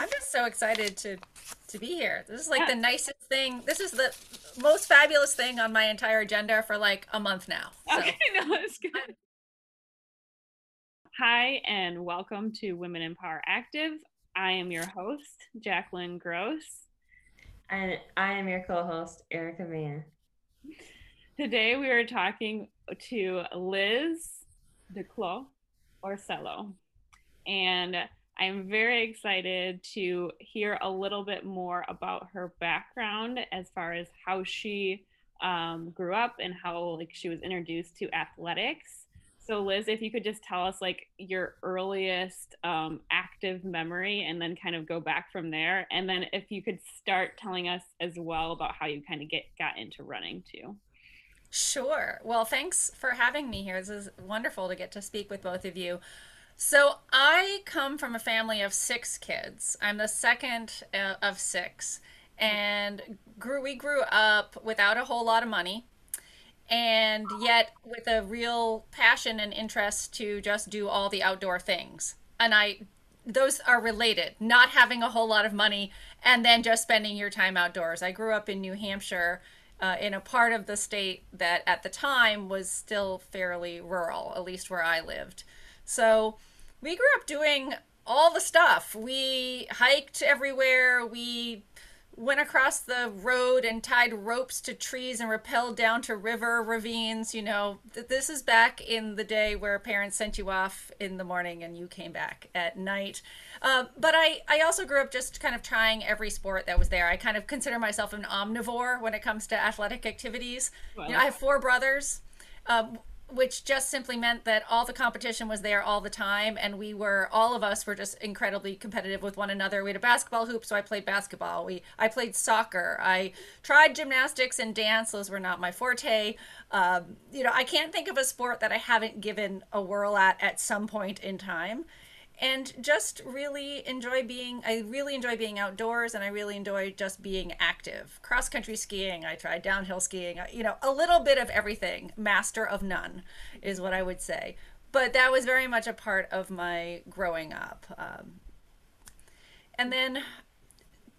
I'm just so excited to to be here. This is like yeah. the nicest thing. This is the most fabulous thing on my entire agenda for like a month now. So. Okay, no, that's good. Hi, and welcome to Women Empower Active. I am your host, Jacalyn Gross. And I am your co host, Erica Mann. Today we are talking to Liz DeClos Orsello. And I'm very excited to hear a little bit more about her background as far as how she um, grew up and how like she was introduced to athletics. So Liz, if you could just tell us like your earliest um, active memory and then kind of go back from there. And then if you could start telling us as well about how you kind of get got into running too. Sure. Well, thanks for having me here. This is wonderful to get to speak with both of you. So I come from a family of six kids. I'm the second uh, of six, and grew we grew up without a whole lot of money, and yet with a real passion and interest to just do all the outdoor things. And I those are related not having a whole lot of money and then just spending your time outdoors i grew up in new hampshire uh, in a part of the state that at the time was still fairly rural at least where i lived so we grew up doing all the stuff. We hiked everywhere. We went across the road and tied ropes to trees and rappelled down to river ravines. You know, this is back in the day where parents sent you off in the morning and you came back at night. Uh, but I, I also grew up just kind of trying every sport that was there. I kind of consider myself an omnivore when it comes to athletic activities. You know, I have four brothers. Um, which just simply meant that all the competition was there all the time and we were all of us were just incredibly competitive with one another. We had a basketball hoop so i played basketball. We i played soccer. I tried gymnastics and dance. Those were not my forte. Um, you know i can't think of a sport that i haven't given a whirl at at some point in time and just really enjoy being i really enjoy being outdoors and i really enjoy just being active. Cross country skiing i tried downhill skiing you know a little bit of everything. Master of none is what i would say. But that was very much a part of my growing up. Um, and then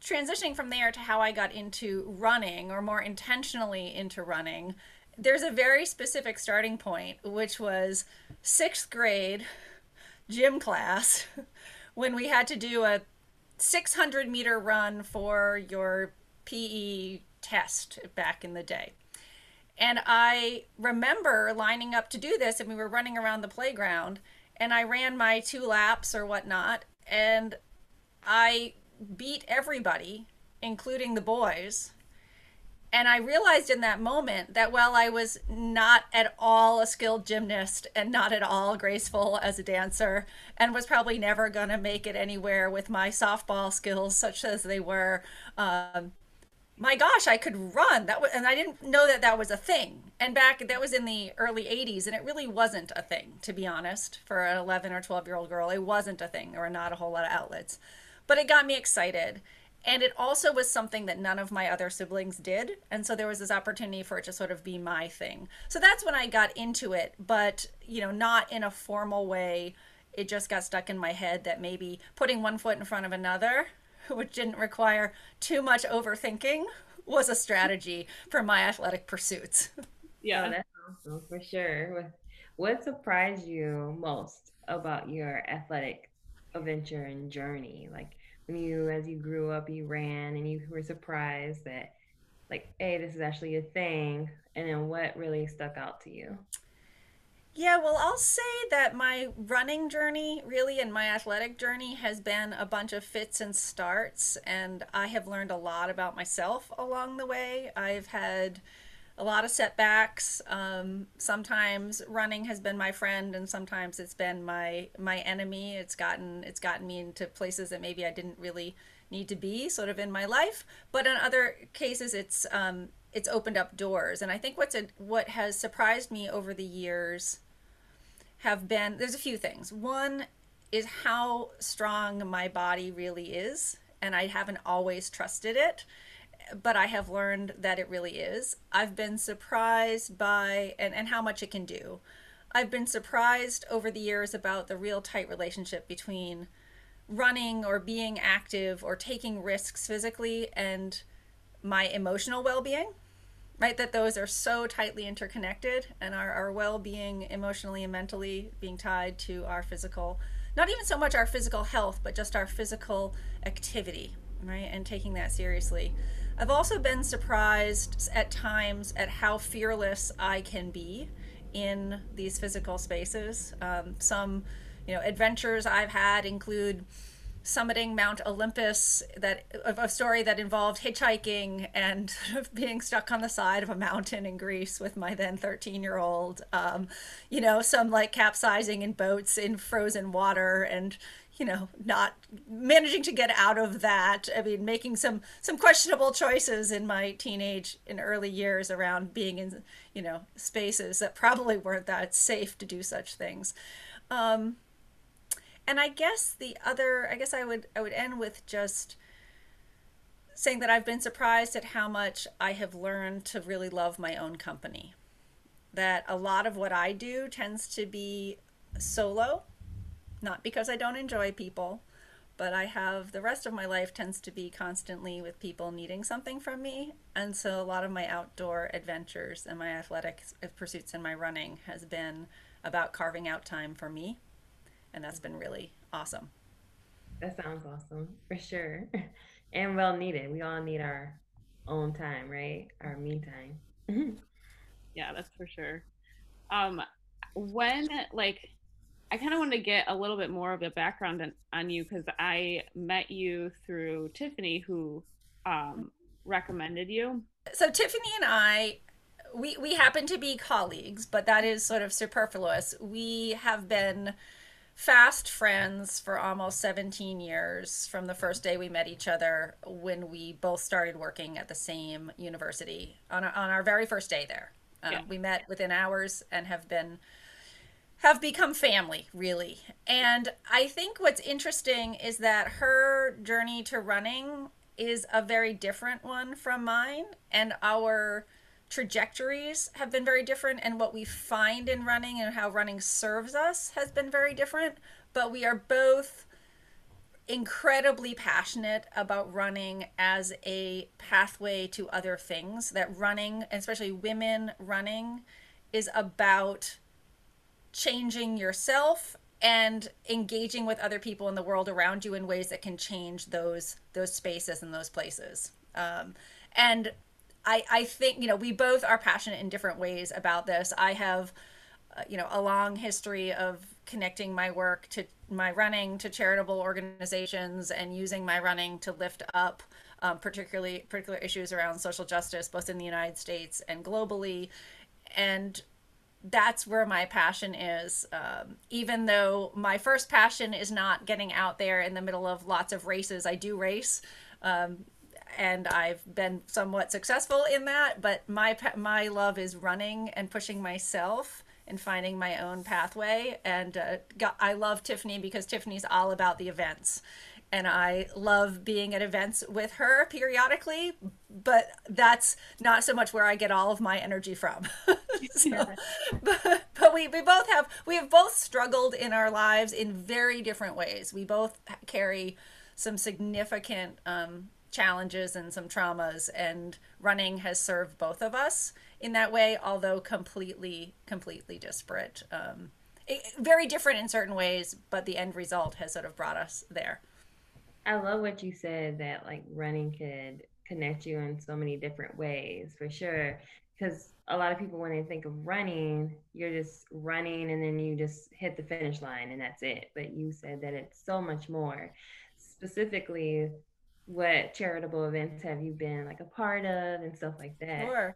transitioning from there to how i got into running or more intentionally into running there's a very specific starting point which was sixth grade gym class when we had to do a 600 meter run for your PE test back in the day. And I remember lining up to do this, and we were running around the playground, and I ran my two laps or whatnot, and I beat everybody, including the boys, and I realized in that moment that while I was not at all a skilled gymnast and not at all graceful as a dancer, and was probably never going to make it anywhere with my softball skills, such as they were, um, my gosh, I could run. That was, and I didn't know that that was a thing. And back that was in the early '80s, and it really wasn't a thing, to be honest, for an 11 or 12 year old girl. It wasn't a thing. There were not a whole lot of outlets, but it got me excited and it also was something that none of my other siblings did. And so there was this opportunity for it to sort of be my thing. So that's when i got into it. But you know not in a formal way. It just got stuck in my head that maybe putting one foot in front of another which didn't require too much overthinking was a strategy for my athletic pursuits. Yeah. Oh, that's awesome for sure. What surprised you most about your athletic adventure and journey? Like when you as you grew up you ran and you were surprised that like hey this is actually a thing and then what really stuck out to you yeah, well, I'll say that my running journey, really, and my athletic journey has been a bunch of fits and starts, and I have learned a lot about myself along the way. I've had a lot of setbacks. Um, sometimes running has been my friend, and sometimes it's been my my enemy. It's gotten it's gotten me into places that maybe I didn't really need to be, sort of in my life. But in other cases, it's um, it's opened up doors. And I think what's a, what has surprised me over the years have been there's a few things. One is how strong my body really is, and I haven't always trusted it but I have learned that it really is. I've been surprised by and, and how much it can do. I've been surprised over the years about the real tight relationship between running or being active or taking risks physically and my emotional well-being right that those are so tightly interconnected and our, our well-being emotionally and mentally being tied to our physical not even so much our physical health but just our physical activity right and taking that seriously i've also been surprised at times at how fearless i can be in these physical spaces um, some you know adventures i've had include summiting Mount Olympus that a story that involved hitchhiking and being stuck on the side of a mountain in Greece with my then 13 year old. Um, you know, some like capsizing in boats in frozen water and you know not managing to get out of that. I mean making some some questionable choices in my teenage and early years around being in you know spaces that probably weren't that safe to do such things. Um, and I guess the other, I guess I would I would end with just saying that I've been surprised at how much I have learned to really love my own company. That a lot of what I do tends to be solo, not because I don't enjoy people, but I have the rest of my life tends to be constantly with people needing something from me. And so a lot of my outdoor adventures and my athletic pursuits and my running has been about carving out time for me and that's been really awesome. That sounds awesome for sure. And well needed. We all need our own time, right? Our me time. yeah, that's for sure. Um when like I kind of want to get a little bit more of a background on, on you because I met you through Tiffany, who um, recommended you. So Tiffany and I, we we happen to be colleagues, but that is sort of superfluous. We have been fast friends for almost 17 years from the first day we met each other when we both started working at the same university on our, on our very first day there. Um, yeah. We met within hours and have been have become family really. And I think what's interesting is that her journey to running is a very different one from mine and our trajectories have been very different and what we find in running and how running serves us has been very different but we are both incredibly passionate about running as a pathway to other things that running especially women running is about changing yourself and engaging with other people in the world around you in ways that can change those those spaces and those places um, and I, I think you know we both are passionate in different ways about this. I have, uh, you know, a long history of connecting my work to my running to charitable organizations and using my running to lift up um, particularly particular issues around social justice, both in the United States and globally, and that's where my passion is. Um, even though my first passion is not getting out there in the middle of lots of races, I do race. Um, and I've been somewhat successful in that. But my my love is running and pushing myself and finding my own pathway. And uh, I love Tiffany because Tiffany's all about the events. And I love being at events with her periodically, but that's not so much where I get all of my energy from. so, yeah. but, but we, we both have, we have both struggled in our lives in very different ways. We both carry some significant um, challenges and some traumas and running has served both of us in that way although completely completely disparate um, very different in certain ways but the end result has sort of brought us there i love what you said that like running could connect you in so many different ways for sure because a lot of people when they think of running you're just running and then you just hit the finish line and that's it but you said that it's so much more specifically what charitable events have you been like a part of and stuff like that? Sure.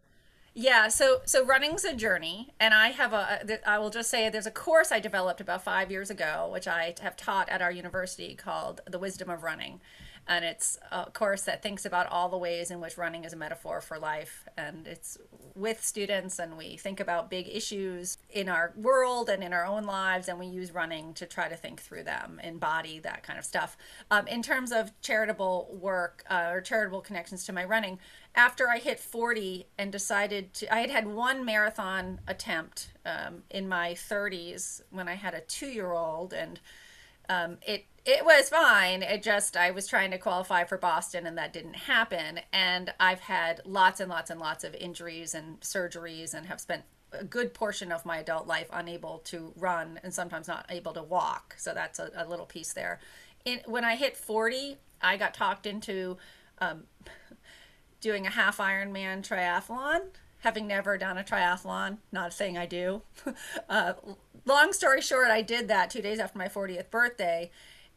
Yeah, so so running's a journey, and I have a. I will just say there's a course I developed about five years ago, which I have taught at our university called "The Wisdom of Running," and it's a course that thinks about all the ways in which running is a metaphor for life and it's with students and we think about big issues in our world and in our own lives and we use running to try to think through them embody that kind of stuff um, in terms of charitable work uh, or charitable connections to my running after i hit 40 and decided to i had had one marathon attempt um, in my 30s when i had a two year old and um, it it was fine. It just, I was trying to qualify for Boston and that didn't happen. And I've had lots and lots and lots of injuries and surgeries and have spent a good portion of my adult life unable to run and sometimes not able to walk. So that's a, a little piece there. In, when I hit 40, I got talked into um, doing a half Ironman triathlon having never done a triathlon, not saying I do. uh, long story short, I did that two days after my 40th birthday.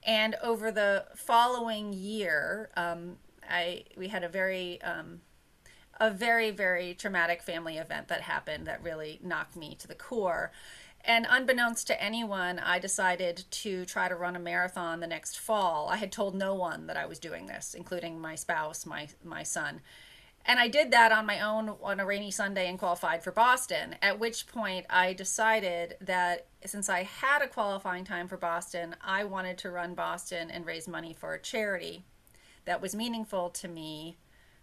And over the following year, um, I we had a very um, a very very traumatic family event that happened that really knocked me to the core. And unbeknownst to anyone, I decided to try to run a marathon the next fall. I had told no one that I was doing this, including my spouse, my my son. And I did that on my own on a rainy Sunday and qualified for Boston. At which point I decided that since I had a qualifying time for Boston, I wanted to run Boston and raise money for a charity that was meaningful to me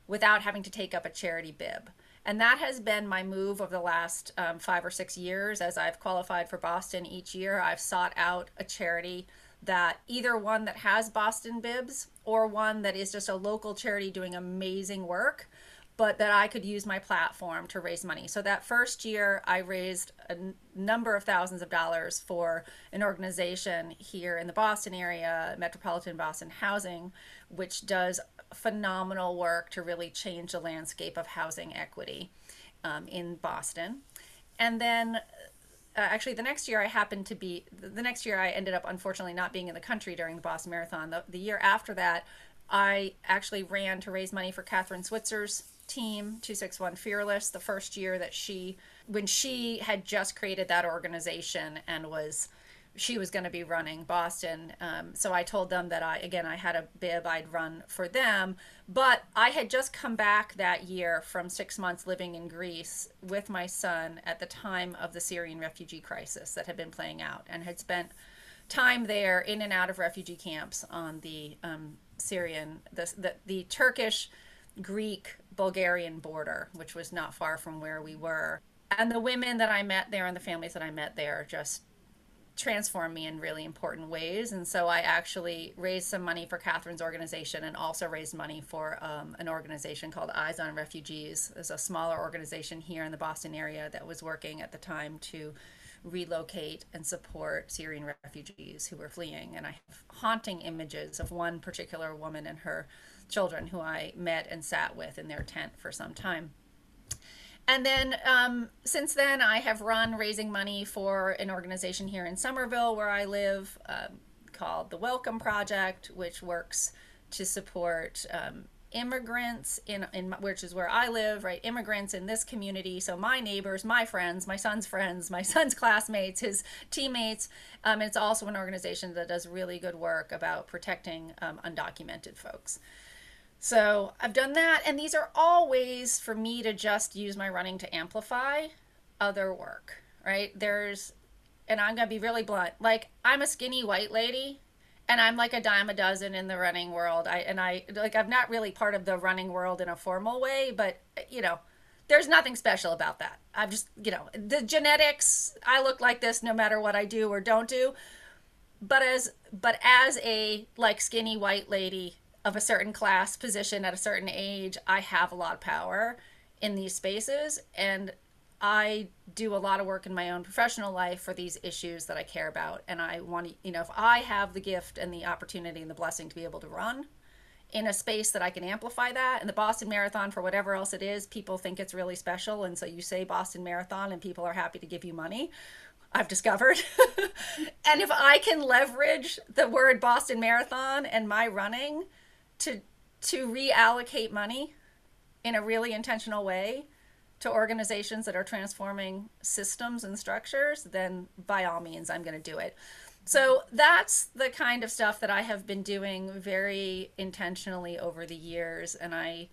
without having to take up a charity bib. And that has been my move of the last um, five or six years. As I've qualified for Boston each year, I've sought out a charity that either one that has Boston bibs or one that is just a local charity doing amazing work but that I could use my platform to raise money. So that first year, I raised a n- number of thousands of dollars for an organization here in the Boston area, Metropolitan Boston Housing, which does phenomenal work to really change the landscape of housing equity um, in Boston. And then uh, actually the next year I happened to be the next year I ended up unfortunately not being in the country during the Boston Marathon. The, the year after that, I actually ran to raise money for Kathrine Switzer's team 261 fearless the first year that she when she had just created that organization and was she was going to be running boston um, so i told them that i again i had a bib i'd run for them but i had just come back that year from six months living in greece with my son at the time of the syrian refugee crisis that had been playing out and had spent time there in and out of refugee camps on the um, syrian the, the, the turkish Greek Bulgarian border, which was not far from where we were. And the women that I met there and the families that I met there just transformed me in really important ways. And so I actually raised some money for Kathrine's organization and also raised money for um, an organization called Eyes on Refugees. There's a smaller organization here in the Boston area that was working at the time to relocate and support Syrian refugees who were fleeing. And I have haunting images of one particular woman and her children who I met and sat with in their tent for some time. And then um, since then, I have run raising money for an organization here in Somerville, where I live, um, called the Welcome Project, which works to support um, immigrants in, in which is where I live, right? Immigrants in this community. So my neighbors, my friends, my son's friends, my son's classmates, his teammates. Um, it's also an organization that does really good work about protecting um, undocumented folks. So I've done that, and these are all ways for me to just use my running to amplify other work, right? There's, and I'm gonna be really blunt. Like I'm a skinny white lady, and I'm like a dime a dozen in the running world. I and I like I'm not really part of the running world in a formal way, but you know, there's nothing special about that. I'm just you know the genetics. I look like this no matter what I do or don't do. But as but as a like skinny white lady of a certain class position at a certain age, I have a lot of power in these spaces. And I do a lot of work in my own professional life for these issues that I care about. And I want to, you know, if I have the gift and the opportunity and the blessing to be able to run in a space that I can amplify that, and the Boston Marathon, for whatever else it is, people think it's really special. And so you say Boston Marathon and people are happy to give you money. I've discovered. and if I can leverage the word Boston Marathon and my running to to reallocate money in a really intentional way to organizations that are transforming systems and structures, then by all means, I'm going to do it. So that's the kind of stuff that I have been doing very intentionally over the years, and I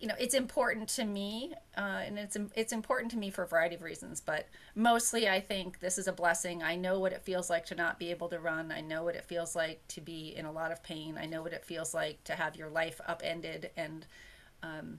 you know it's important to me uh, and it's it's important to me for a variety of reasons but mostly i think this is a blessing. I know what it feels like to not be able to run. I know what it feels like to be in a lot of pain. I know what it feels like to have your life upended and um,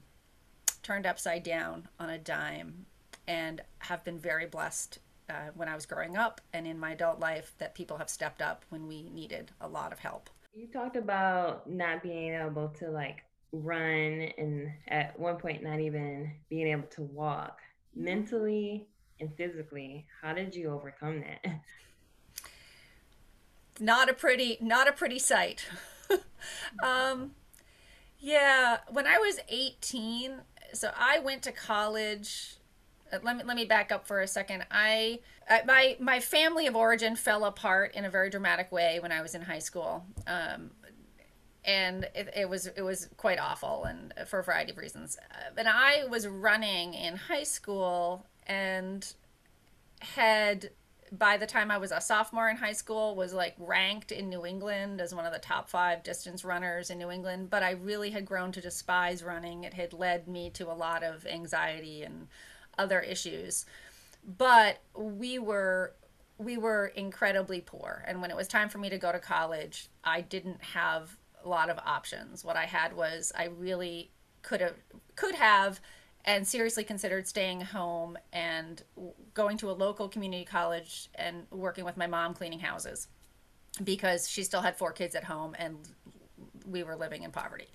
turned upside down on a dime and have been very blessed uh, when I was growing up and in my adult life that people have stepped up when we needed a lot of help. You talked about not being able to like run and at one point not even being able to walk mentally and physically. How did you overcome that? Not a pretty not a pretty sight. um yeah, when I was 18, so I went to college uh, let me let me back up for a second. I uh, my my family of origin fell apart in a very dramatic way when I was in high school, um, and it, it was it was quite awful, and for a variety of reasons. Uh, and I was running in high school and had by the time I was a sophomore in high school was like ranked in New England as one of the top 5 distance runners in New England, but I really had grown to despise running. It had led me to a lot of anxiety and other issues. But we were we were incredibly poor and when it was time for me to go to college, I didn't have a lot of options. What I had was I really could have could have and seriously considered staying home and going to a local community college and working with my mom cleaning houses because she still had four kids at home and we were living in poverty.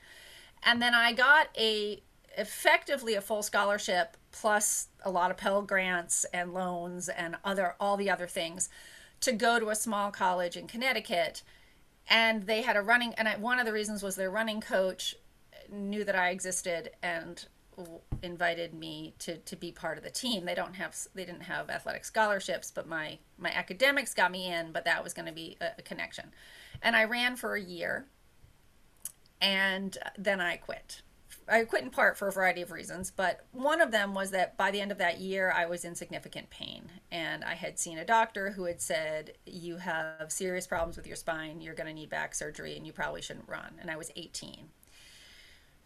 And then I got a effectively a full scholarship plus a lot of Pell grants and loans and other all the other things to go to a small college in Connecticut. And they had a running, and I, one of the reasons was their running coach knew that I existed and invited me to to be part of the team. They don't have they didn't have athletic scholarships, but my my academics got me in. But that was going to be a, a connection, and I ran for a year, and then I quit I quit in part for a variety of reasons, but one of them was that by the end of that year, I was in significant pain. And I had seen a doctor who had said, You have serious problems with your spine. You're going to need back surgery and you probably shouldn't run. And I was 18.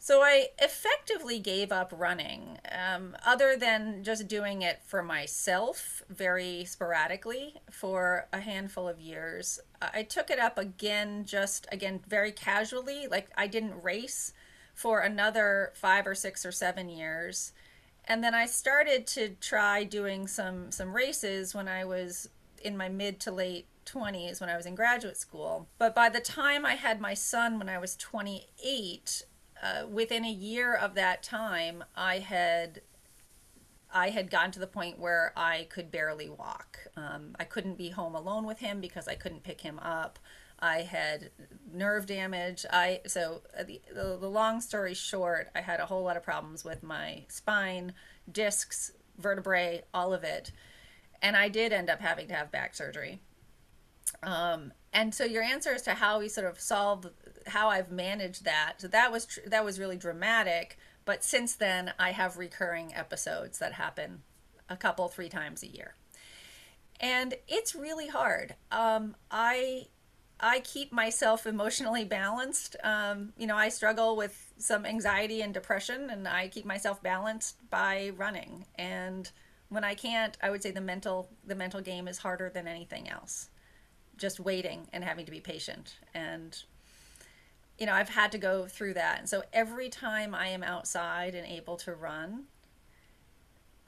So I effectively gave up running, um, other than just doing it for myself very sporadically for a handful of years. I took it up again, just again, very casually. Like I didn't race for another five or six or seven years. And then I started to try doing some some races when I was in my mid to late 20s when I was in graduate school. But by the time I had my son when I was 28, uh, within a year of that time, I had I had gotten to the point where I could barely walk. Um, I couldn't be home alone with him because I couldn't pick him up. I had nerve damage. I so uh, the, the, the long story short, I had a whole lot of problems with my spine, discs, vertebrae, all of it, and I did end up having to have back surgery. Um, and so your answer as to how we sort of solved how I've managed that. So that was tr- that was really dramatic. But since then, I have recurring episodes that happen a couple, three times a year, and it's really hard. Um, I I keep myself emotionally balanced. Um, you know, I struggle with some anxiety and depression, and I keep myself balanced by running. And when I can't, I would say the mental the mental game is harder than anything else. Just waiting and having to be patient. And you know, I've had to go through that. And so every time I am outside and able to run,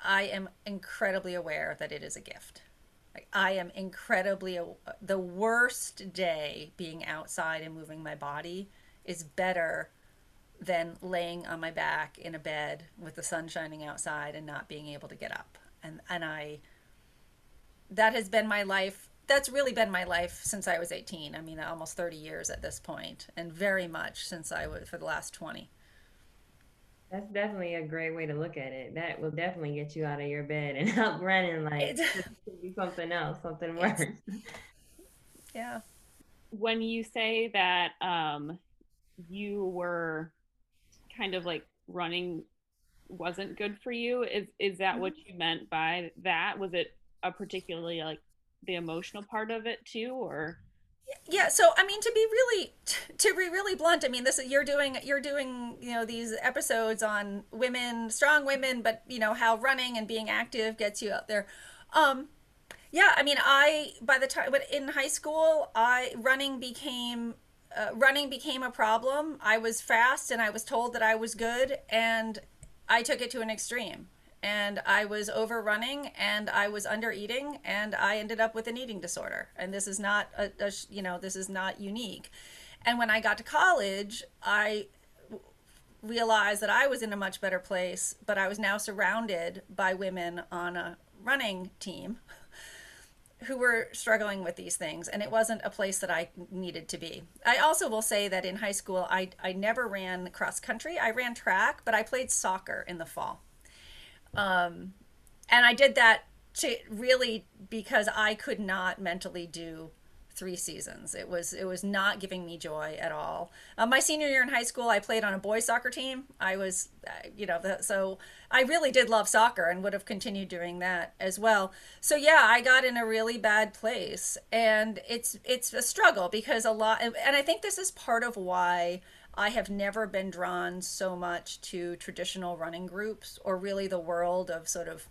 I am incredibly aware that it is a gift I am incredibly the worst day being outside and moving my body is better than laying on my back in a bed with the sun shining outside and not being able to get up. And and I that has been my life. That's really been my life since I was 18. I mean, almost 30 years at this point, and very much since I was for the last 20. That's definitely a great way to look at it. That will definitely get you out of your bed and up running like do something else, something worse. Yeah. When you say that um, you were kind of like running wasn't good for you, is is that what mm-hmm. you meant by that? Was it a particularly like the emotional part of it too, or? Yeah so i mean to be really to be really blunt i mean this is you're doing you're doing you know these episodes on women strong women but you know how running and being active gets you out there. Um yeah i mean i by the time but in high school i running became uh, running became a problem. I was fast and i was told that i was good and i took it to an extreme and I was overrunning and I was under eating and I ended up with an eating disorder. And this is not a, a you know this is not unique. And when I got to college, I realized that I was in a much better place, but I was now surrounded by women on a running team who were struggling with these things and it wasn't a place that I needed to be. I also will say that in high school I I never ran cross country. I ran track, but I played soccer in the fall. Um and I did that to really because I could not mentally do three seasons. It was it was not giving me joy at all. Um, my senior year in high school, I played on a boys soccer team. I was, uh, you know, so I really did love soccer and would have continued doing that as well. So yeah, I got in a really bad place, and it's it's a struggle because a lot, and I think this is part of why. I have never been drawn so much to traditional running groups or really the world of sort of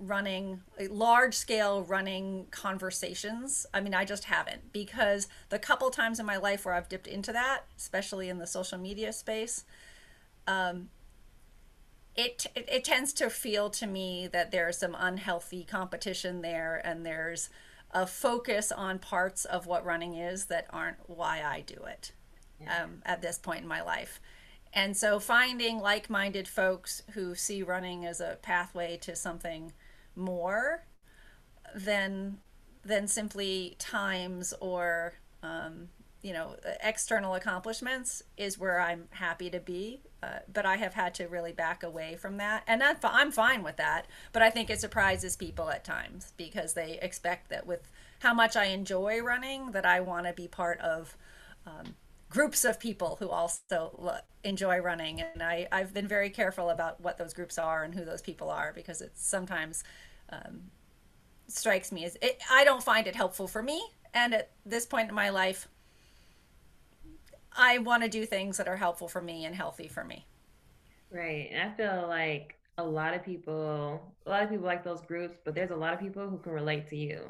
running large scale running conversations. I mean i just haven't because the couple times in my life where i've dipped into that especially in the social media space um, it, it, it tends to feel to me that there's some unhealthy competition there and there's a focus on parts of what running is that aren't why i do it yeah. um, at this point in my life and so finding like-minded folks who see running as a pathway to something more than than simply times or um, you know external accomplishments is where I'm happy to be. Uh, but I have had to really back away from that, and that, I'm fine with that. But I think it surprises people at times because they expect that with how much I enjoy running, that I want to be part of. Um, groups of people who also enjoy running and I, i've been very careful about what those groups are and who those people are because it sometimes um, strikes me as it, i don't find it helpful for me and at this point in my life i want to do things that are helpful for me and healthy for me. Right and i feel like a lot of people a lot of people like those groups but there's a lot of people who can relate to you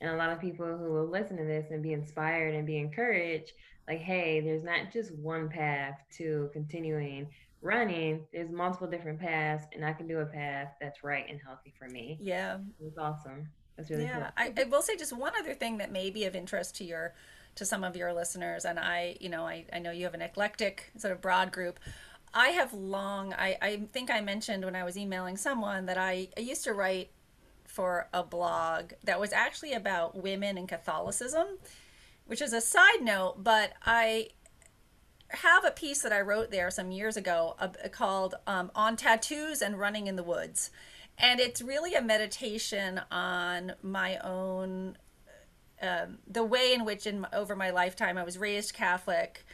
and a lot of people who will listen to this and be inspired and be encouraged like, hey, there's not just one path to continuing running. There's multiple different paths, and I can do a path that's right and healthy for me. Yeah, it's awesome. That's really yeah. Cool. I, I will say just one other thing that may be of interest to your to some of your listeners, and I, you know, I, I know you have an eclectic sort of broad group. I have long, I, I think I mentioned when I was emailing someone that I, I used to write for a blog that was actually about women and Catholicism which is a side note, but I have a piece that I wrote there some years ago uh, called um, On Tattoos and Running in the Woods. And it's really a meditation on my own, um, the way in which, in over my lifetime, I was raised Catholic.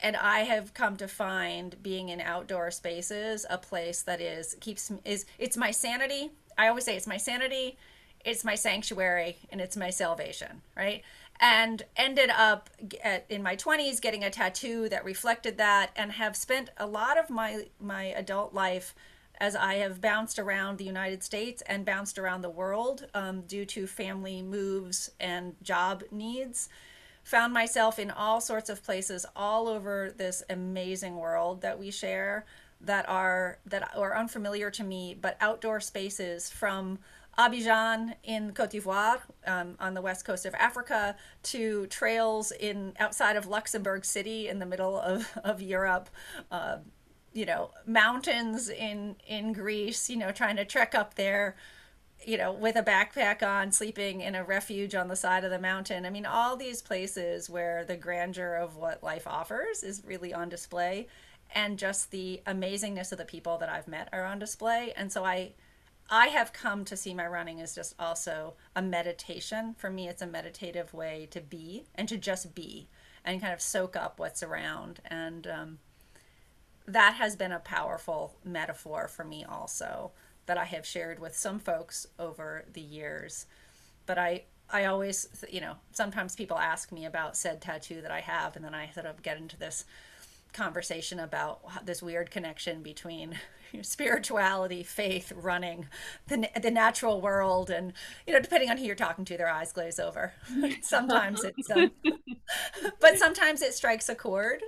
And I have come to find being in outdoor spaces a place that is keeps is it's my sanity. I always say it's my sanity, it's my sanctuary, and it's my salvation. Right and ended up at, in my 20s getting a tattoo that reflected that and have spent a lot of my my adult life as I have bounced around the United States and bounced around the world um, due to family moves and job needs, found myself in all sorts of places all over this amazing world that we share that are that are unfamiliar to me, but outdoor spaces from Abidjan in Cote d'Ivoire um, on the west coast of Africa to trails in outside of Luxembourg City in the middle of, of Europe. Uh, you know, mountains in in Greece. You know, trying to trek up there. You know, with a backpack on, sleeping in a refuge on the side of the mountain. I mean, all these places where the grandeur of what life offers is really on display, and just the amazingness of the people that I've met are on display. And so I I have come to see my running as just also a meditation. For me, it's a meditative way to be and to just be and kind of soak up what's around. And um, that has been a powerful metaphor for me also that I have shared with some folks over the years. But I, I always, you know, sometimes people ask me about said tattoo that I have, and then I sort of get into this conversation about this weird connection between spirituality, faith, running, the the natural world, and you know, depending on who you're talking to, their eyes glaze over. sometimes it's, um, but sometimes it strikes a chord.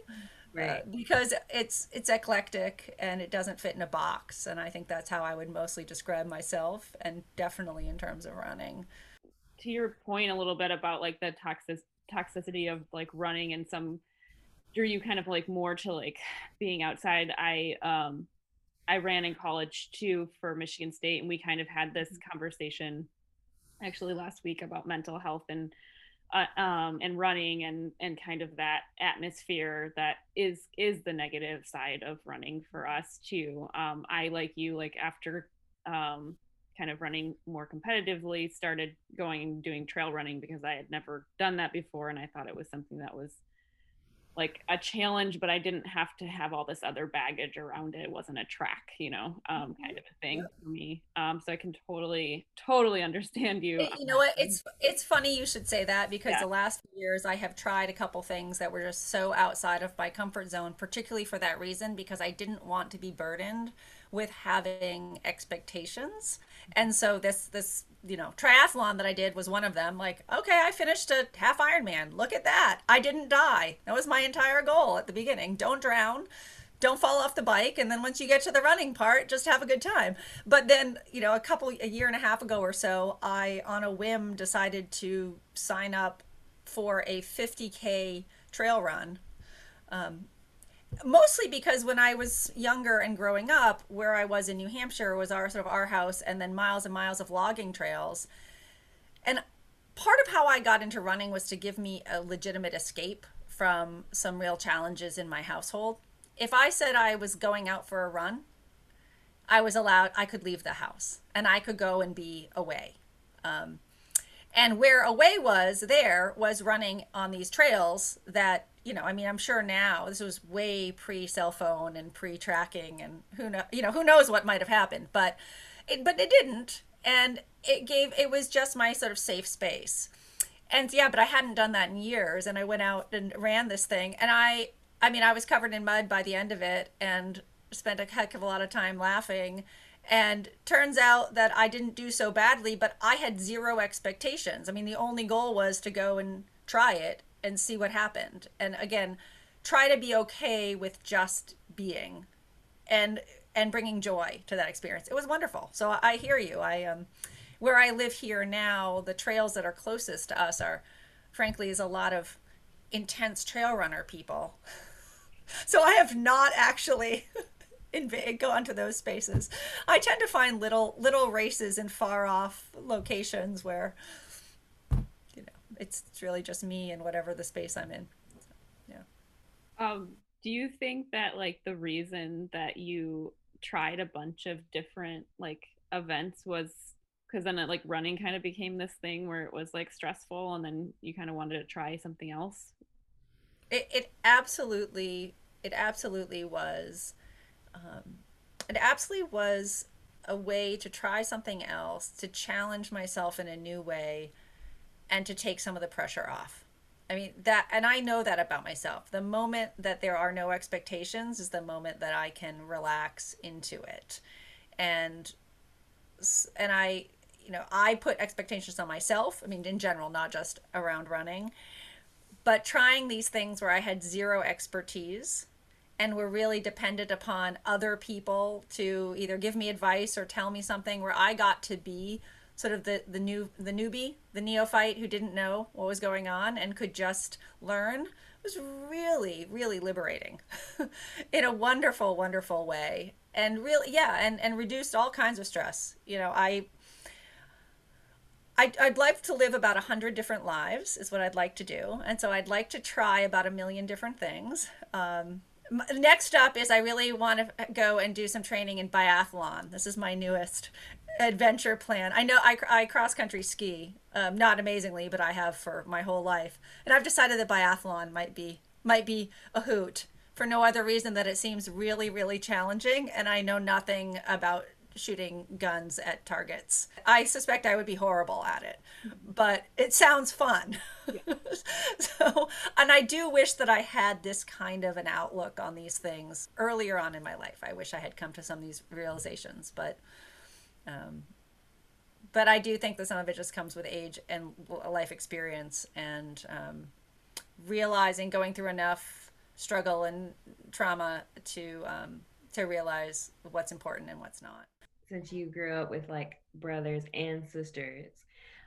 right. uh, because it's it's eclectic and it doesn't fit in a box. And I think that's how I would mostly describe myself, and definitely in terms of running. To your point, a little bit about like the toxic toxicity of like running and some drew you kind of like more to like being outside. I um I ran in college too for Michigan State, and we kind of had this mm-hmm. conversation actually last week about mental health and uh, um, and running and and kind of that atmosphere that is is the negative side of running for us too. Um, I like you like after um, kind of running more competitively started going and doing trail running because I had never done that before and I thought it was something that was like a challenge, but I didn't have to have all this other baggage around it. It wasn't a track, you know, um, mm-hmm. kind of a thing for me. Um, so I can totally, totally understand you. You know what? It's it's funny you should say that because yeah. the last few years I have tried a couple things that were just so outside of my comfort zone, particularly for that reason because I didn't want to be burdened with having expectations. And so this this you know triathlon that I did was one of them. Like, okay, I finished a half Ironman. Look at that. I didn't die. That was my entire goal at the beginning. Don't drown. Don't fall off the bike, and then once you get to the running part, just have a good time. But then, you know, a couple, a year and a half ago or so, I, on a whim, decided to sign up for a 50k trail run um, mostly because when I was younger and growing up, where I was in New Hampshire was our sort of our house, and then miles and miles of logging trails. And part of how I got into running was to give me a legitimate escape from some real challenges in my household. If I said I was going out for a run, I was allowed, I could leave the house and I could go and be away. Um, and where away was there was running on these trails that you know, I mean, I'm sure now this was way pre cell phone and pre tracking, and who know, you know, who knows what might have happened, but it, but it didn't, and it gave it was just my sort of safe space, and yeah, but I hadn't done that in years, and I went out and ran this thing, and I, I mean, I was covered in mud by the end of it, and spent a heck of a lot of time laughing. And turns out that I didn't do so badly, but I had zero expectations. I mean, the only goal was to go and try it and see what happened. And again, try to be okay with just being and and bringing joy to that experience. It was wonderful. So I hear you. I um where I live here now, the trails that are closest to us are frankly is a lot of intense trail runner people. so I have not actually invade go onto those spaces. I tend to find little little races in far off locations where it's, it's really just me and whatever the space I'm in. So, yeah. Um, do you think that like the reason that you tried a bunch of different like events was because then it like running kind of became this thing where it was like stressful and then you kind of wanted to try something else? It, it absolutely, it absolutely was. Um, it absolutely was a way to try something else, to challenge myself in a new way and to take some of the pressure off. I mean, that, and I know that about myself. The moment that there are no expectations is the moment that I can relax into it. And, and I, you know, I put expectations on myself. I mean, in general, not just around running, but trying these things where I had zero expertise and were really dependent upon other people to either give me advice or tell me something where I got to be sort of the the new the newbie, the neophyte who didn't know what was going on and could just learn was really really liberating in a wonderful wonderful way and really yeah and and reduced all kinds of stress you know i I'd, I'd like to live about a hundred different lives is what I'd like to do. And so I'd like to try about a million different things. Um, next up is I really want to go and do some training in biathlon. This is my newest adventure plan. I know I, I cross country ski, um, not amazingly, but I have for my whole life, and I've decided that biathlon might be might be a hoot for no other reason that it seems really really challenging, and I know nothing about shooting guns at targets. I suspect I would be horrible at it, but it sounds fun. Yeah. so, and I do wish that I had this kind of an outlook on these things earlier on in my life. I wish I had come to some of these realizations, but um, but I do think that some of it just comes with age and life experience and um, realizing going through enough struggle and trauma to um, to realize what's important and what's not. Since you grew up with like brothers and sisters,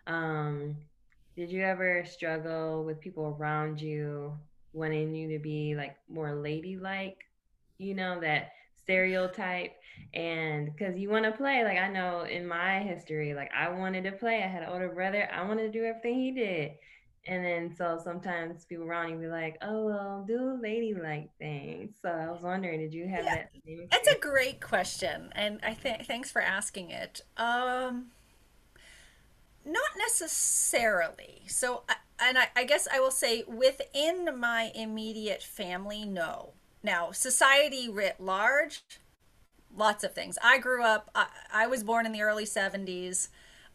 um, did you ever struggle with people around you wanting you to be like more ladylike? You know that stereotype and because you want to play like i know in my history like i wanted to play i had an older brother i wanted to do everything he did and then so sometimes people around you be like, "Oh well, do ladylike things." So I was wondering, did you have yeah, that? It's a great question, and I think thanks for asking it. Um, not necessarily. So, and I, I guess I will say within my immediate family, no. Now, society writ large, lots of things. I grew up. I, I was born in the early '70s.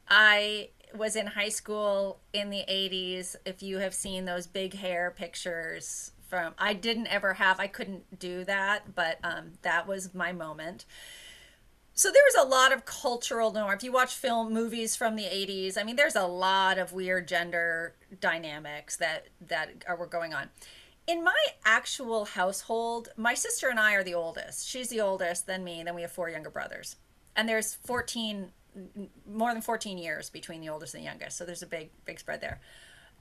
I was in high school in the 80s if you have seen those big hair pictures from i didn't ever have i couldn't do that but um, that was my moment so there was a lot of cultural norm if you watch film movies from the 80s i mean there's a lot of weird gender dynamics that that are, were going on in my actual household my sister and i are the oldest she's the oldest then me then we have four younger brothers and there's 14 more than 14 years between the oldest and the youngest. So there's a big, big spread there.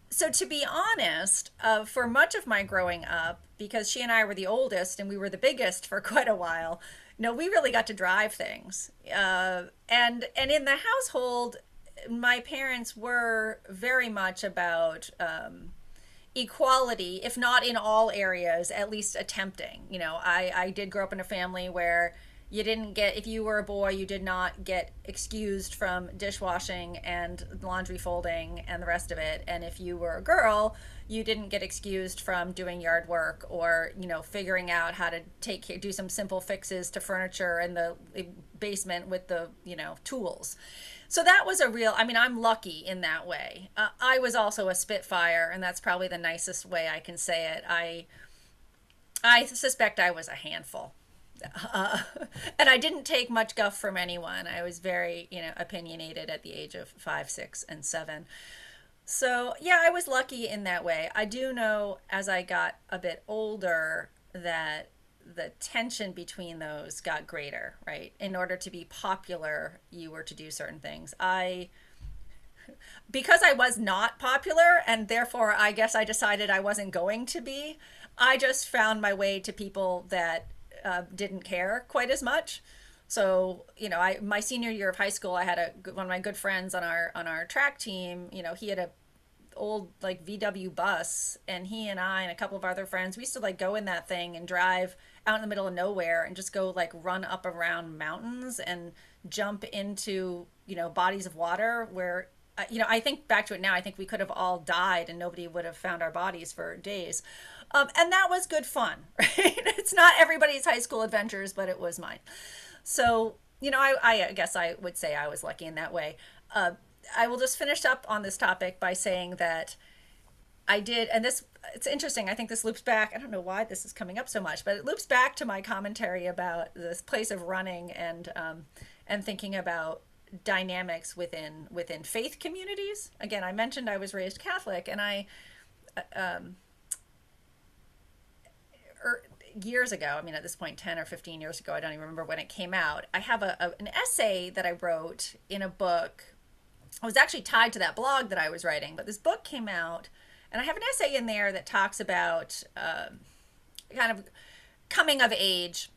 So to be honest, uh, for much of my growing up, because she and I were the oldest and we were the biggest for quite a while, no, we really got to drive things. Uh, and and in the household, my parents were very much about um, equality, if not in all areas, at least attempting. You know, I I did grow up in a family where you didn't get if you were a boy you did not get excused from dishwashing and laundry folding and the rest of it and if you were a girl you didn't get excused from doing yard work or you know figuring out how to take do some simple fixes to furniture in the basement with the you know tools so that was a real i mean i'm lucky in that way uh, i was also a spitfire and that's probably the nicest way i can say it i i suspect i was a handful uh, and I didn't take much guff from anyone. I was very, you know, opinionated at the age of five, six, and seven. So, yeah, I was lucky in that way. I do know as I got a bit older that the tension between those got greater, right? In order to be popular, you were to do certain things. I because I was not popular and therefore I guess I decided I wasn't going to be, I just found my way to people that uh, didn't care quite as much. So you know, I my senior year of high school, I had a one of my good friends on our on our track team. You know, he had a old like VW bus, and he and I and a couple of other friends, we used to like go in that thing and drive out in the middle of nowhere and just go like run up around mountains and jump into you know bodies of water where uh, you know I think back to it now. I think we could have all died and nobody would have found our bodies for days. Um, and that was good fun, right? it's not everybody's high school adventures, but it was mine. So, you know, I, I guess I would say I was lucky in that way. Uh, I will just finish up on this topic by saying that I did, and this, it's interesting. I think this loops back. I don't know why this is coming up so much, but it loops back to my commentary about this place of running and, um, and thinking about dynamics within within faith communities. Again, I mentioned I was raised Catholic, and I uh, um, er, years ago, I mean, at this point, 10 or 15 years ago, I don't even remember when it came out, I have a, a, an essay that I wrote in a book. It was actually tied to that blog that I was writing, but this book came out, and I have an essay in there that talks about uh, kind of coming of age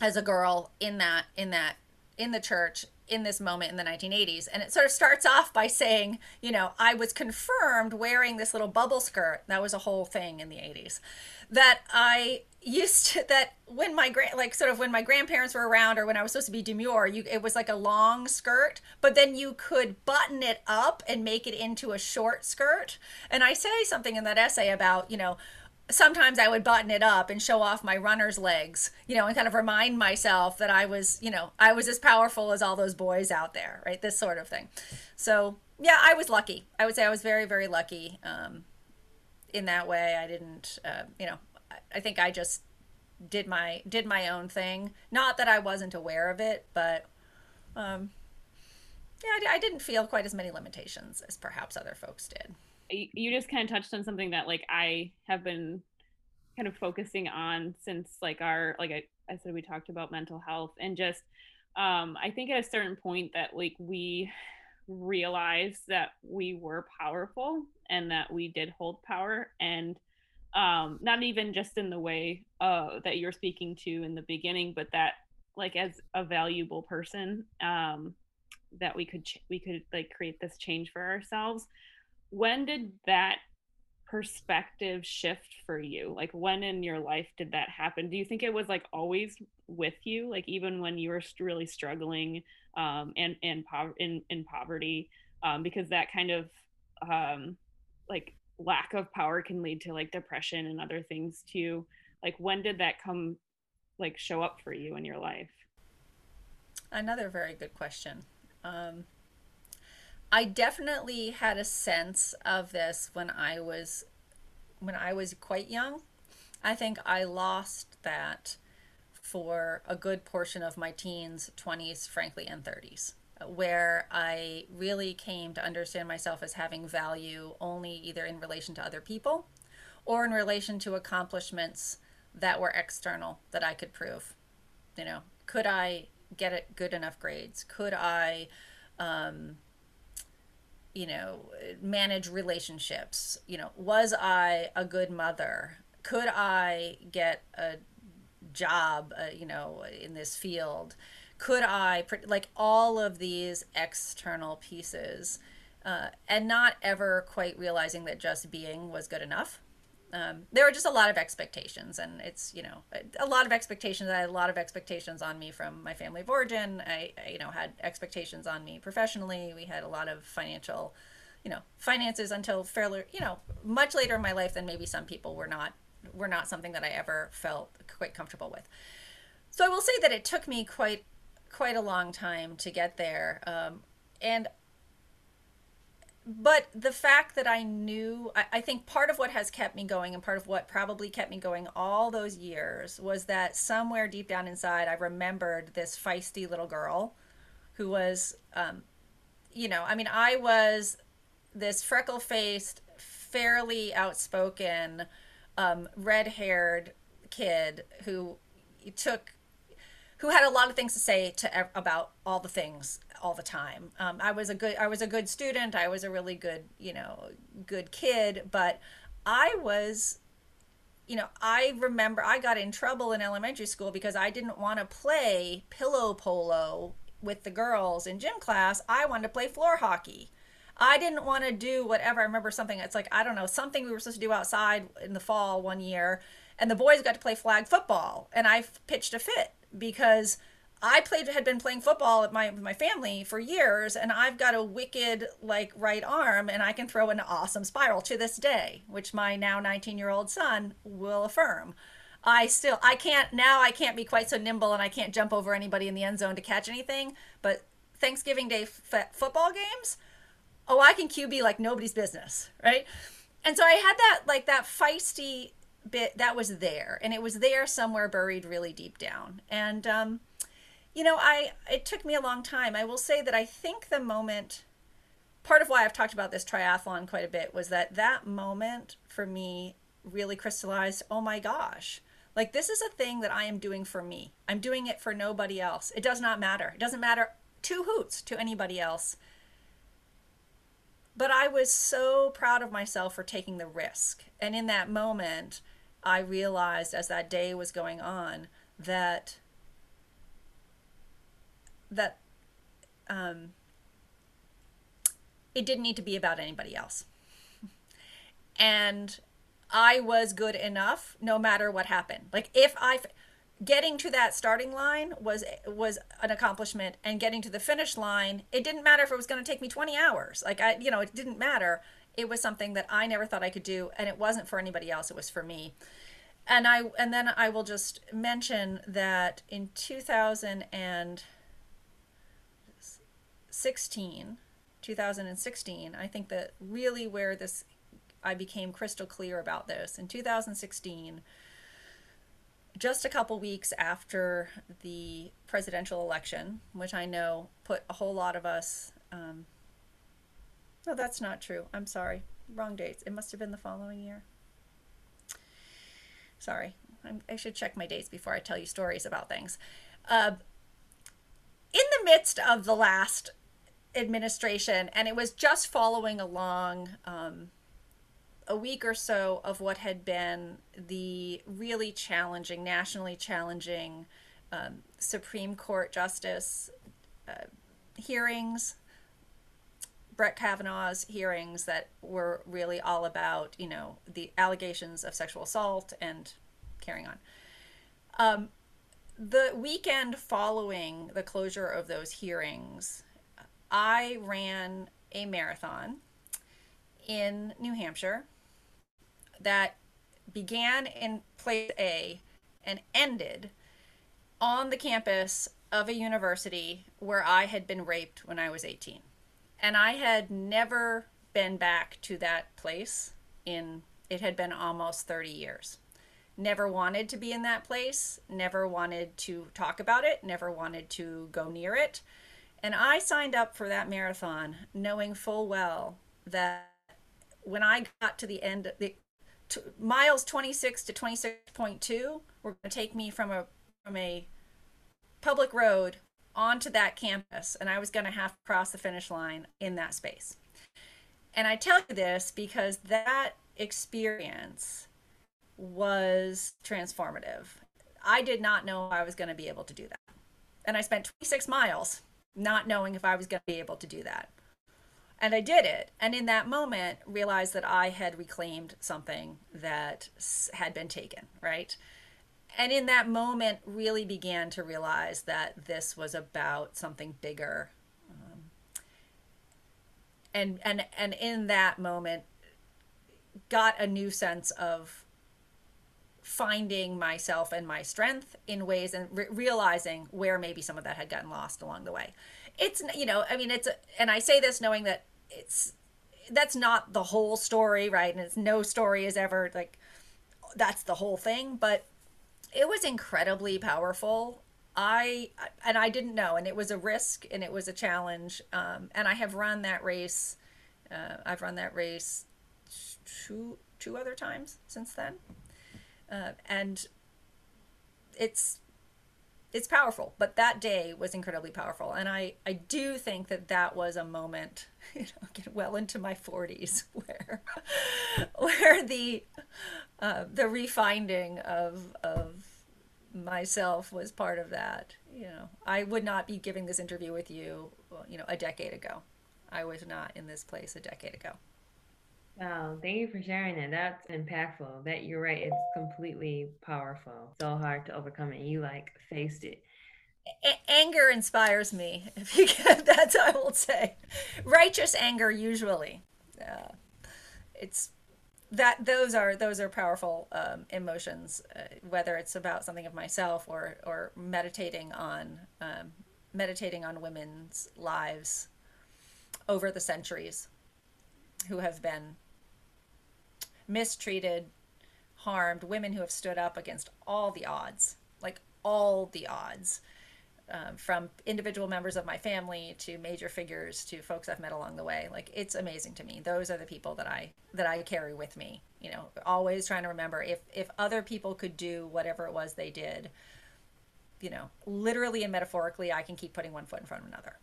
as a girl in that in that in the church in this moment in the 1980s. And it sort of starts off by saying, you know, I was confirmed wearing this little bubble skirt. That was a whole thing in the 80s. That I used to, that when my grand, like sort of when my grandparents were around or when I was supposed to be demure, you, it was like a long skirt, but then you could button it up and make it into a short skirt. And I say something in that essay about, you know, sometimes I would button it up and show off my runner's legs, you know, and kind of remind myself that I was, you know, I was as powerful as all those boys out there, right? This sort of thing. So, yeah, I was lucky. I would say I was very, very lucky um, in that way. I didn't, uh, you know, I think I just did my did my own thing. Not that I wasn't aware of it, but um, yeah, I, I didn't feel quite as many limitations as perhaps other folks did you just kind of touched on something that like I have been kind of focusing on since like our like I, I said we talked about mental health and just um I think at a certain point that like we realized that we were powerful and that we did hold power and um not even just in the way uh that you're speaking to in the beginning but that like as a valuable person um that we could ch- we could like create this change for ourselves when did that perspective shift for you? Like when in your life did that happen? Do you think it was like always with you? Like even when you were really struggling um and and po- in in poverty um because that kind of um like lack of power can lead to like depression and other things too. Like when did that come like show up for you in your life? Another very good question. Um I definitely had a sense of this when I was when I was quite young. I think I lost that for a good portion of my teens, 20s, frankly, and 30s, where I really came to understand myself as having value only either in relation to other people or in relation to accomplishments that were external that I could prove. You know, could I get good enough grades? Could I um, you know, manage relationships? You know, was I a good mother? Could I get a job, uh, you know, in this field? Could I, like all of these external pieces, uh, and not ever quite realizing that just being was good enough um, there are just a lot of expectations and it's you know a lot of expectations. I had a lot of expectations on me from my family of origin. I, I, you know had expectations on me professionally. We had a lot of financial you know finances until fairly you know much later in my life than maybe some people were not were not something that i ever felt quite comfortable with. So i will say that it took me quite quite a long time to get there. Um, and but the fact that I knew, I, I, think part of what has kept me going and part of what probably kept me going all those years was that somewhere deep down inside, I remembered this feisty little girl who was, um, you know, I mean, I was this freckle faced, fairly outspoken, um, red haired kid who took who had a lot of things to say to about all the things all the time. Um, I was a good I was a good student. I was a really good you know good kid, but I was you know I remember I got in trouble in elementary school because I didn't want to play pillow polo with the girls in gym class. I wanted to play floor hockey. I didn't want to do whatever. I remember something. It's like I don't know something we were supposed to do outside in the fall one year, and the boys got to play flag football, and I pitched a fit because I played had been playing football with my my family for years, and I've got a wicked like right arm, and I can throw an awesome spiral to this day, which my now 19 year old son will affirm. I still I can't now I can't be quite so nimble, and I can't jump over anybody in the end zone to catch anything. But Thanksgiving Day f- football games, oh, I can QB like nobody's business, right? And so I had that like that feisty bit that was there and it was there somewhere buried really deep down and um, you know i it took me a long time. I will say that i think the moment part of why i've talked about this triathlon quite a bit was that that moment for me really crystallized oh my gosh like this is a thing that i am doing for me. I'm doing it for nobody else. It does not matter. It doesn't matter two hoots to anybody else. But i was so proud of myself for taking the risk. And in that moment I realized as that day was going on that that um, it didn't need to be about anybody else. And I was good enough no matter what happened. Like if I getting to that starting line was was an accomplishment and getting to the finish line, it didn't matter if it was going to take me 20 hours. Like I you know, it didn't matter it was something that I never thought I could do and it wasn't for anybody else it was for me and I and then I will just mention that in 2016 2016 I think that really where this I became crystal clear about this in 2016 just a couple weeks after the presidential election which I know put a whole lot of us um, no, that's not true. I'm sorry. Wrong dates. It must have been the following year. Sorry, I'm, i should check my dates before I tell you stories about things. Uh, in the midst of the last administration, and it was just following along um, a week or so of what had been the really challenging, nationally challenging um, Supreme Court Justice uh, hearings, Brett Kavanaugh's hearings that were really all about, you know, the allegations of sexual assault and carrying on. Um, the weekend following the closure of those hearings, I ran a marathon in New Hampshire that began in place A and ended on the campus of a university where I had been raped when I was 18. And I had never been back to that place in it had been almost 30 years. Never wanted to be in that place, never wanted to talk about it, never wanted to go near it. And I signed up for that marathon knowing full well that when I got to the end, the t- miles 26 to 26.2 were going to take me from a from a public road onto that campus, and I was going to have to cross the finish line in that space. And I tell you this because that experience was transformative. I did not know I was going to be able to do that. And I spent 26 miles not knowing if I was going to be able to do that. And I did it. And in that moment, realized that I had reclaimed something that had been taken, right? And in that moment, really began to realize that this was about something bigger. Um, and and and in that moment, got a new sense of finding myself and my strength in ways and re- realizing where maybe some of that had gotten lost along the way. It's you know i mean it's and i say this knowing that it's that's not the whole story right? And it's no story is ever like that's the whole thing but it was incredibly powerful. I and i didn't know and it was a risk and it was a challenge um, and i have run that race uh, i've run that race two two other times since then uh, and it's it's powerful but that day was incredibly powerful. And i i do think that that was a moment you know get well into my 40s where where the uh, the refinding of of myself was part of that. You know i would not be giving this interview with you you know a decade ago. I was not in this place a decade ago Wow, thank you for sharing that. That's impactful. That you're right. It's completely powerful. So hard to overcome it. You like faced it. A- anger inspires me. If you get that's I will say, righteous anger usually. Uh, it's that those are those are powerful um, emotions. Uh, whether it's about something of myself or or meditating on um, meditating on women's lives over the centuries who have been mistreated, harmed, women who have stood up against all the odds, like all the odds, um, from individual members of my family to major figures to folks I've met along the way. Like it's amazing to me. Those are the people that I that I carry with me. You know, always trying to remember if if other people could do whatever it was they did, you know, literally and metaphorically, I can keep putting one foot in front of another.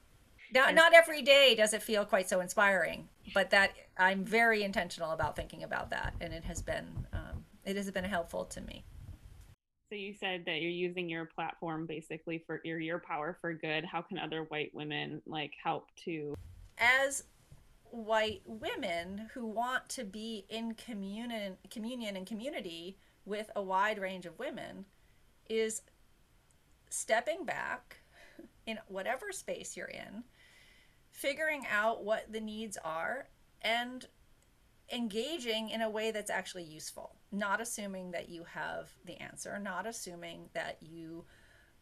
Not, not every day does it feel quite so inspiring, but that I'm very intentional about thinking about that, and it has been um, it has been helpful to me. So you said that you're using your platform basically for your your power for good. How can other white women like help to? As white women who want to be in communion, communion and community with a wide range of women, is stepping back in whatever space you're in figuring out what the needs are and engaging in a way that's actually useful not assuming that you have the answer not assuming that you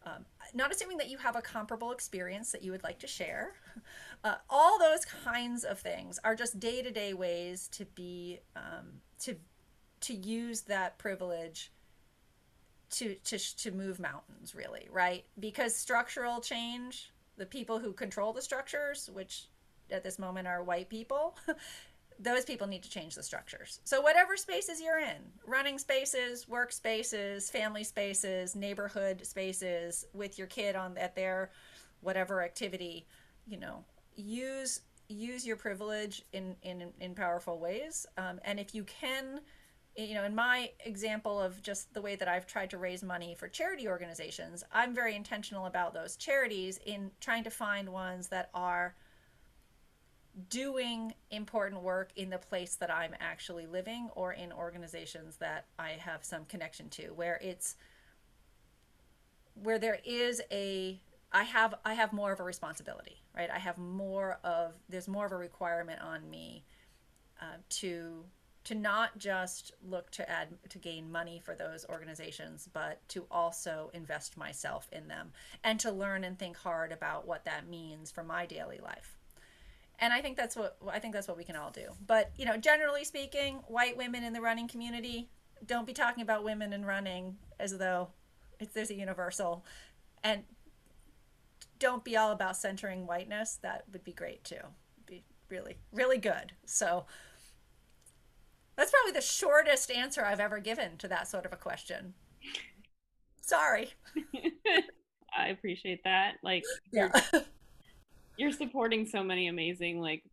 um, not assuming that you have a comparable experience that you would like to share. Uh, all those kinds of things are just day-to-day ways to be um, to to use that privilege to to to move mountains really right? Because structural change the people who control the structures, which at this moment are white people, those people need to change the structures. So whatever spaces you're in, running spaces, work spaces, family spaces, neighborhood spaces with your kid on at their whatever activity, you know, use use your privilege in in in powerful ways. Um, and if you can you know, in my example of just the way that I've tried to raise money for charity organizations, I'm very intentional about those charities in trying to find ones that are doing important work in the place that I'm actually living or in organizations that I have some connection to where it's where there is a I have I have more of a responsibility, right? I have more of there's more of a requirement on me uh, to to not just look to add to gain money for those organizations, but to also invest myself in them and to learn and think hard about what that means for my daily life and I think that's what I think that's what we can all do. But you know, generally speaking, white women in the running community don't be talking about women in running as though it's there's a universal, and don't be all about centering whiteness. That would be great too. Be really really good. So that's probably the shortest answer I've ever given to that sort of a question. Sorry. I appreciate that. Like, yeah you're supporting so many amazing like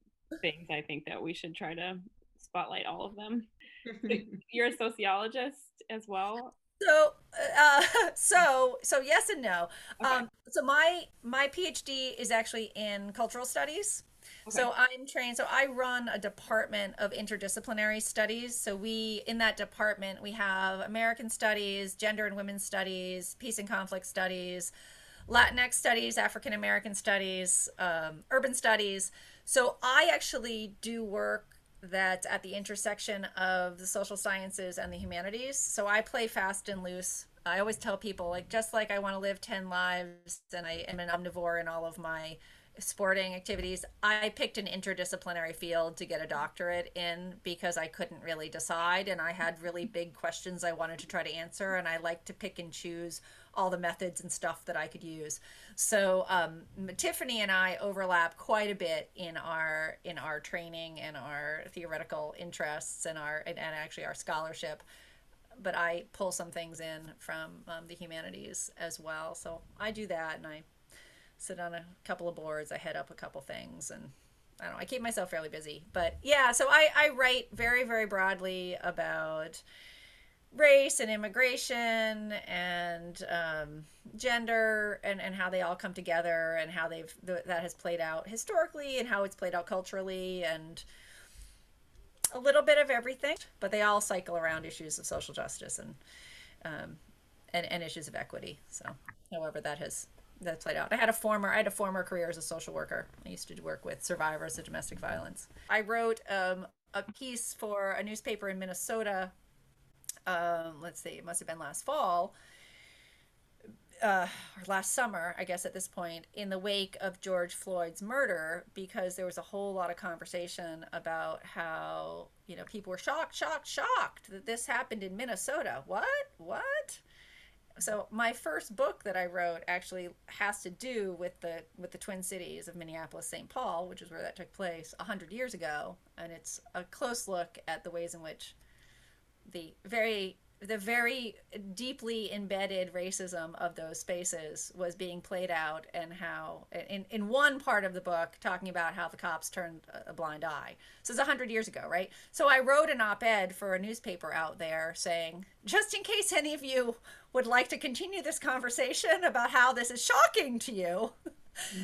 things. I think that we should try to spotlight all of them. you're a sociologist as well. So, uh, so, so yes and no. Okay. Um, so my my PhD is actually in cultural studies. Okay. So I'm trained. So I run a department of interdisciplinary studies. So we, in that department, we have American studies, gender and women's studies, peace and conflict studies, Latinx studies, African American studies, um, urban studies. So I actually do work that's at the intersection of the social sciences and the humanities. So I play fast and loose. I always tell people, like, just like I want to live 10 lives and I am an omnivore in all of my sporting activities, I picked an interdisciplinary field to get a doctorate in because I couldn't really decide and I had really big questions I wanted to try to answer. And I like to pick and choose all the methods and stuff that I could use. So um, Tiffany and I overlap quite a bit in our in our training and our theoretical interests and our and, and actually our scholarship. But I pull some things in from um, the humanities as well. So I do that and I sit on a couple of boards. I head up a couple things and I don't know. I keep myself fairly busy, but yeah. So I I write very very broadly about race and immigration and um, gender and, and how they all come together and how they've th- that has played out historically and how it's played out culturally and a little bit of everything but they all cycle around issues of social justice and um, and, and issues of equity so however that has that played out i had a former i had a former career as a social worker i used to work with survivors of domestic violence i wrote um, a piece for a newspaper in minnesota um, let's see, it must have been last fall, uh, or last summer, I guess at this point, in the wake of George Floyd's murder, because there was a whole lot of conversation about how, you know, people were shocked, shocked, shocked that this happened in Minnesota. What? What? So my first book that I wrote actually has to do with the with the Twin Cities of Minneapolis, St. Paul, which is where that took place hundred years ago, and it's a close look at the ways in which the very the very deeply embedded racism of those spaces was being played out and how in, in one part of the book talking about how the cops turned a blind eye. So it's 100 years ago right? So i wrote an op-ed for a newspaper out there saying just in case any of you would like to continue this conversation about how this is shocking to you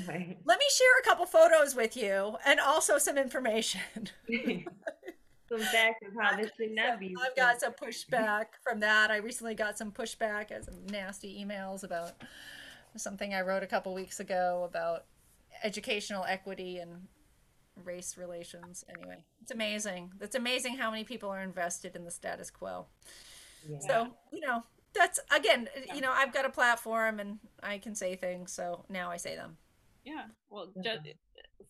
right. let me share a couple photos with you and also some information some facts of how this should not be. I've got some pushback from that. I recently got some pushback as some nasty emails about something I wrote a couple weeks ago about educational equity and race relations. Anyway, it's amazing. It's amazing how many people are invested in the status quo. Yeah. So, you know, that's again, you know, I've got a platform and I can say things, so now I say them. Yeah. Well, just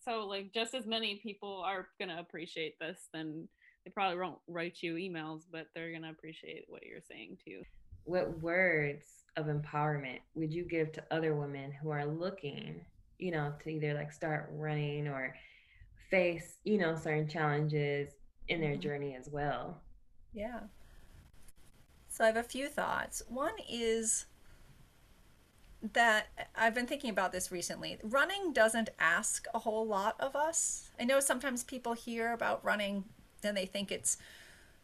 so like just as many people are going to appreciate this then they probably won't write you emails, but they're gonna appreciate what you're saying too. What words of empowerment would you give to other women who are looking, you know, to either like start running or face, you know, certain challenges in their Mhm. journey as well. Yeah. So I have a few thoughts. One is that I've been thinking about this recently. Running doesn't ask a whole lot of us. I know sometimes people hear about running and they think it's,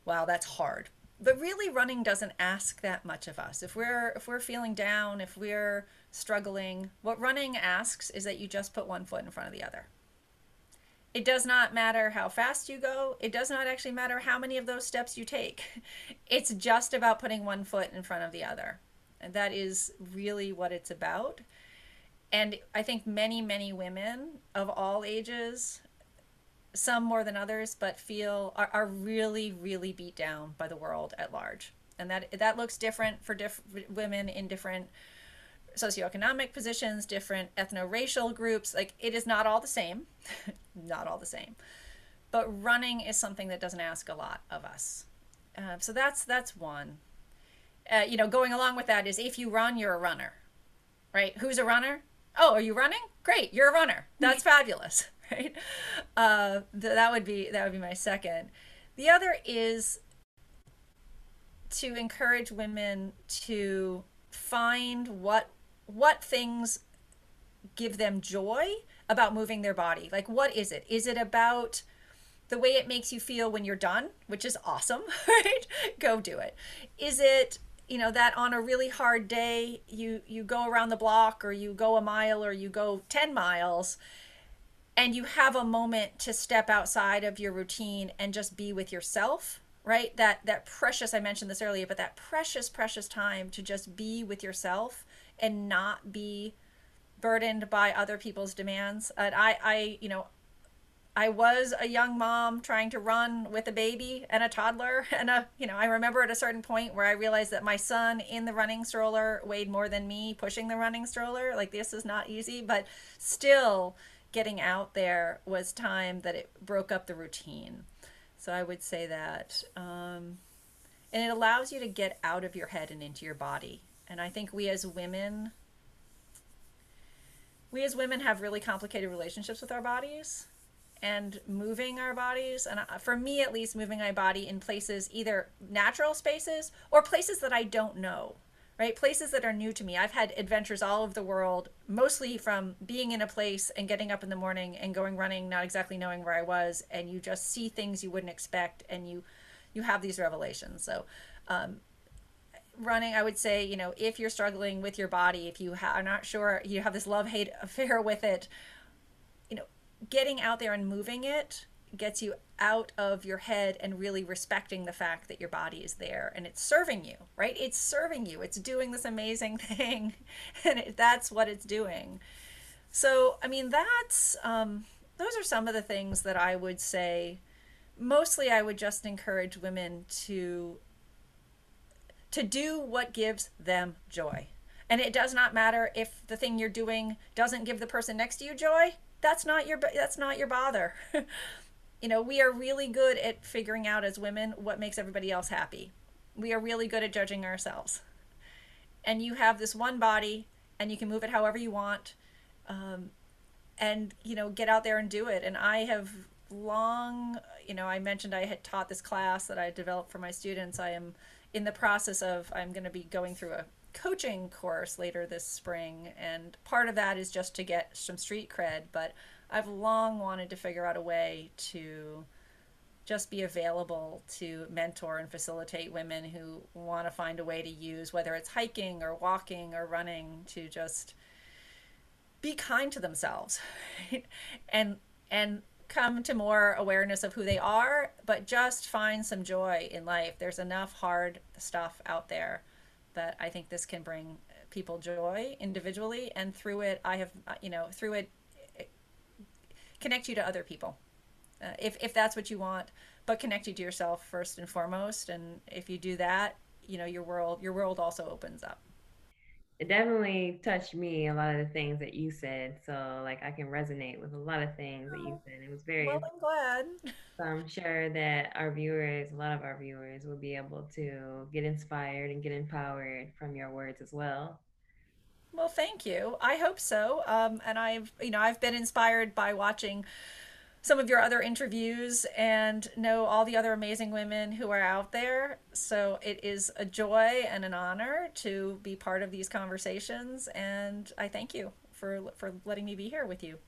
wow, that's hard. But really running doesn't ask that much of us. If we're if we're feeling down, if we're struggling, what running asks is that you just put one foot in front of the other. It does not matter how fast you go. It does not actually matter how many of those steps you take. It's just about putting one foot in front of the other. And that is really what it's about. And I think many, many women of all ages, some more than others, but feel are, are really, really beat down by the world at large. And that that looks different for different women in different socioeconomic positions, different ethno-racial groups. Like it is not all the same, not all the same. But running is something that doesn't ask a lot of us. Uh, so that's that's one. Uh, you know, going along with that is if you run, you're a runner, right? Who's a runner? Oh, are you running? Great, you're a runner. That's fabulous, right? Uh, th- that would be that would be my second. The other is to encourage women to find what what things give them joy about moving their body. Like, what is it? Is it about the way it makes you feel when you're done, which is awesome, right? Go do it. Is it you know that on a really hard day you you go around the block or you go a mile or you go 10 miles and you have a moment to step outside of your routine and just be with yourself right? That that precious i mentioned this earlier but that precious precious time to just be with yourself and not be burdened by other people's demands. And i i you know I was a young mom trying to run with a baby and a toddler and a you know I remember at a certain point where I realized that my son in the running stroller weighed more than me pushing the running stroller. Like this is not easy but still getting out there was time that it broke up the routine. So I would say that um, and it allows you to get out of your head and into your body. And I think we as women we as women have really complicated relationships with our bodies and moving our bodies. And uh, for me at least moving my body in places either natural spaces or places that i don't know right? Places that are new to me. I've had adventures all over the world mostly from being in a place and getting up in the morning and going running not exactly knowing where i was and you just see things you wouldn't expect and you you have these revelations. So um, running i would say you know if you're struggling with your body if you ha- are not sure you have this love hate affair with it you know getting out there and moving it gets you out of your head and really respecting the fact that your body is there and it's serving you, right? It's serving you. It's doing this amazing thing, and it, that's what it's doing. So, I mean, that's um, those are some of the things that I would say. Mostly, I would just encourage women to to do what gives them joy. And it does not matter if the thing you're doing doesn't give the person next to you joy. That's not your that's not your bother. you know, we are really good at figuring out as women what makes everybody else happy. We are really good at judging ourselves. And you have this one body and you can move it however you want. Um, and you know get out there and do it and i have long you know i mentioned i had taught this class that i developed for my students i am in the process of i'm going to be going through a coaching course later this spring and part of that is just to get some street cred but i've long wanted to figure out a way to just be available to mentor and facilitate women who want to find a way to use whether it's hiking or walking or running to just be kind to themselves. And and come to more awareness of who they are but just find some joy in life. There's enough hard stuff out there that i think this can bring people joy individually and through it i have you know through it, connect you to other people uh, if, if that's what you want but connect you to yourself first and foremost. And if you do that you know your world your world also opens up. It definitely touched me a lot of the things that you said. So like i can resonate with a lot of things that you oh, said. It was very well i'm glad. So i'm sure that our viewers a lot of our viewers will be able to get inspired and get empowered from your words as well well thank you i hope so um, and i've you know i've been inspired by watching some of your other interviews and know all the other amazing women who are out there. So it is a joy and an honor to be part of these conversations. And I thank you for, for letting me be here with you.